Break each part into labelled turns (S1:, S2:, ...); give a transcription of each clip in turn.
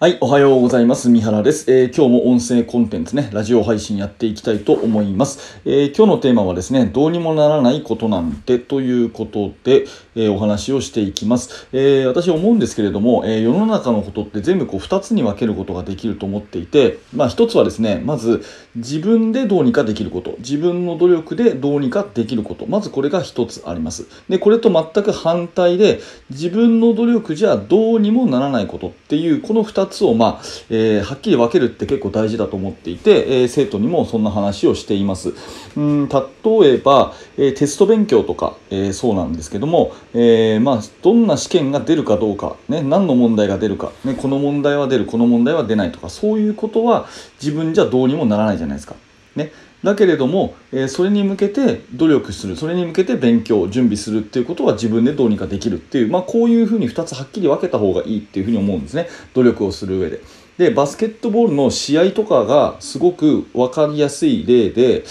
S1: はい、おはようございます。三原です、えー、今日も音声コンテンツね、ラジオ配信やっていきたいと思います。えー、今日のテーマはですね、どうにもならないことなんてということで、えー、お話をしていきます。え私思うんですけれども、え世の中のことって全部こう2つに分けることができると思っていて、まあ1つはですね、まず自分でどうにかできること、自分の努力でどうにかできること、まずこれが1つあります。で、これと全く反対で、自分の努力じゃどうにもならないことっていう、この2つを、まあえー、はっきり分けるって結構大事だと思っていて、えー、生徒にもそんな話をしています。うん例えば、えテスト勉強とか、えそうなんですけども、えまあ、どんな試験が出るかどうか、ね、何の問題が出るか、ね、この問題は出るこの問題は出ないとかそういうことは自分じゃどうにもならないじゃないですか。ね、だけれども、えー、それに向けて努力する。それに向けて勉強準備するっていうことは自分でどうにかできるっていう、まあ、こういうふうに2つはっきり分けた方がいいっていうふうに思うんですね。努力をする上で。でバスケットボールの試合とかがすごく分かりやすい例で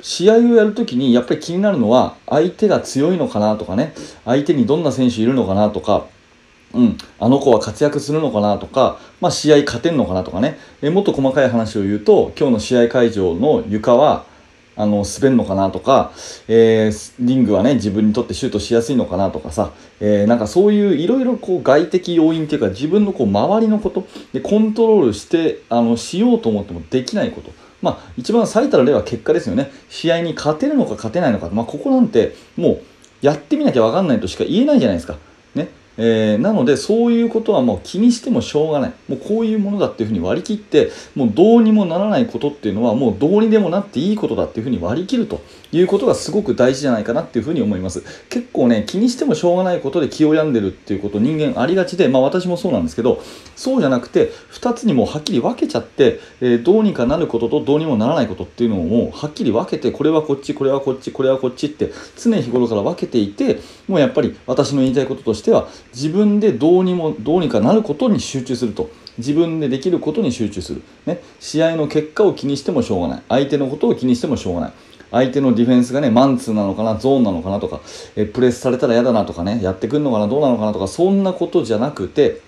S1: 試合をやるときにやっぱり気になるのは相手が強いのかなとかね。相手にどんな選手いるのかなとか。うん、あの子は活躍するのかなとか、まあ、試合勝てんのかなとかねえもっと細かい話を言うと今日の試合会場の床はあの滑るのかなとか、えー、リングはね自分にとってシュートしやすいのかなとかさ、えー、なんかそういういろいろ外的要因っていうか自分のこう周りのことでコントロールしてあのしようと思ってもできないこと。まあ、一番最たる例は結果ですよね。試合に勝てるのか勝てないのか。まあ、ここなんてもうやってみなきゃ分かんないとしか言えないじゃないですか。えー、なのでそういうことはもう気にしてもしょうがない。もうこういうものだっていうふうに割り切ってもうどうにもならないことっていうのはもうどうにでもなっていいことだっていうふうに割り切るということがすごく大事じゃないかなっていうふうに思います。結構ね気にしてもしょうがないことで気を病んでるっていうこと人間ありがちでまあ私もそうなんですけどそうじゃなくて2つにもはっきり分けちゃって、えー、どうにかなることとどうにもならないことっていうのをもうはっきり分けてこれはこっちこれはこっちこれはこっちって常日頃から分けていてもうやっぱり私の言いたいこととしては自分でどうにもどうにかなることに集中すると。自分でできることに集中する、ね、試合の結果を気にしてもしょうがない。相手のことを気にしてもしょうがない。相手のディフェンスがねマンツーなのかなゾーンなのかなとかえプレスされたら嫌だなとかねやってくるのかなどうなのかなとかそんなことじゃなくて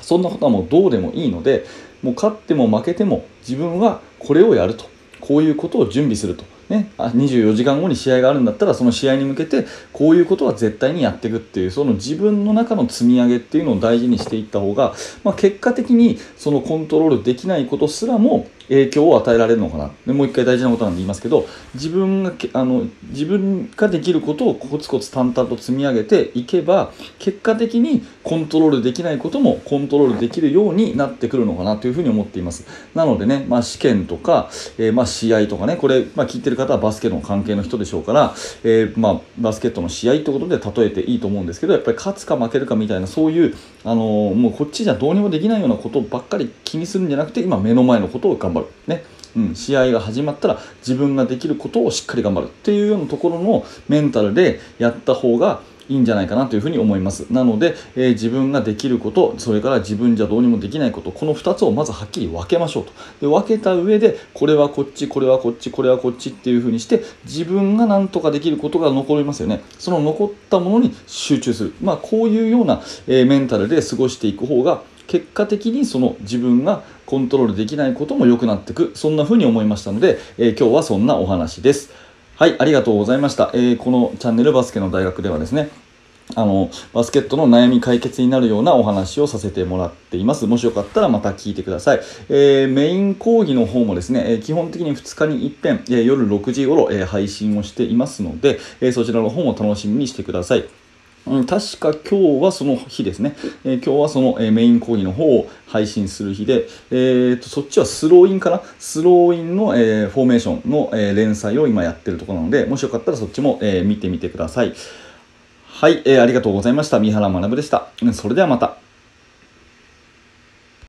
S1: そんなことはもうどうでもいいのでもう勝っても負けても自分はこれをやると。こういうことを準備すると。ね、あ24時間後に試合があるんだったらその試合に向けてこういうことは絶対にやっていくっていうその自分の中の積み上げっていうのを大事にしていった方が、まあ、結果的にそのコントロールできないことすらも影響を与えられるのかな。でもう一回大事なことなんで言いますけど自分があの自分ができることをコツコツ淡々と積み上げていけば結果的にコントロールできないこともコントロールできるようになってくるのかなというふうに思っています。なのでね、まあ、試験とか、えー、まあ試合とかねこれ、まあ、聞いてる方はバスケの関係の人でしょうから、えー、まあ、バスケットの試合ってことで例えていいと思うんですけどやっぱり勝つか負けるかみたいなそういう、あのー、もうこっちじゃどうにもできないようなことばっかり気にするんじゃなくて今目の前のことを頑張る。ね。うん、試合が始まったら自分ができることをしっかり頑張るっていうようなところのメンタルでやった方がいいんじゃないかなというふうに思います。なので、えー、自分ができることそれから自分じゃどうにもできないことこの2つをまずはっきり分けましょうと。で分けた上でこれはこっちこれはこっちこれはこっちっていうふうにして自分が何とかできることが残りますよね。その残ったものに集中する。まあこういうような、えー、メンタルで過ごしていく方が結果的にその自分がコントロールできないことも良くなっていくそんな風に思いましたので、えー、今日はそんなお話です。はい、ありがとうございました。えー、このチャンネルバスケの大学ではですね、あの、バスケットの悩み解決になるようなお話をさせてもらっています。もしよかったらまた聞いてください。えー、メイン講義の方もですね、え基本的に2日に一遍、え夜6時頃、え配信をしていますので、えそちらの方も楽しみにしてください。うん、確か今日はその日ですね、えー、今日はその、えー、メイン講義の方を配信する日で、えーと、そっちはスローインかな？スローインの、えー、フォーメーションの、え連載を今やってるところなので、もしよかったらそっちも、え見てみてください。はい、えありがとうございました。三原学でした。それではまた。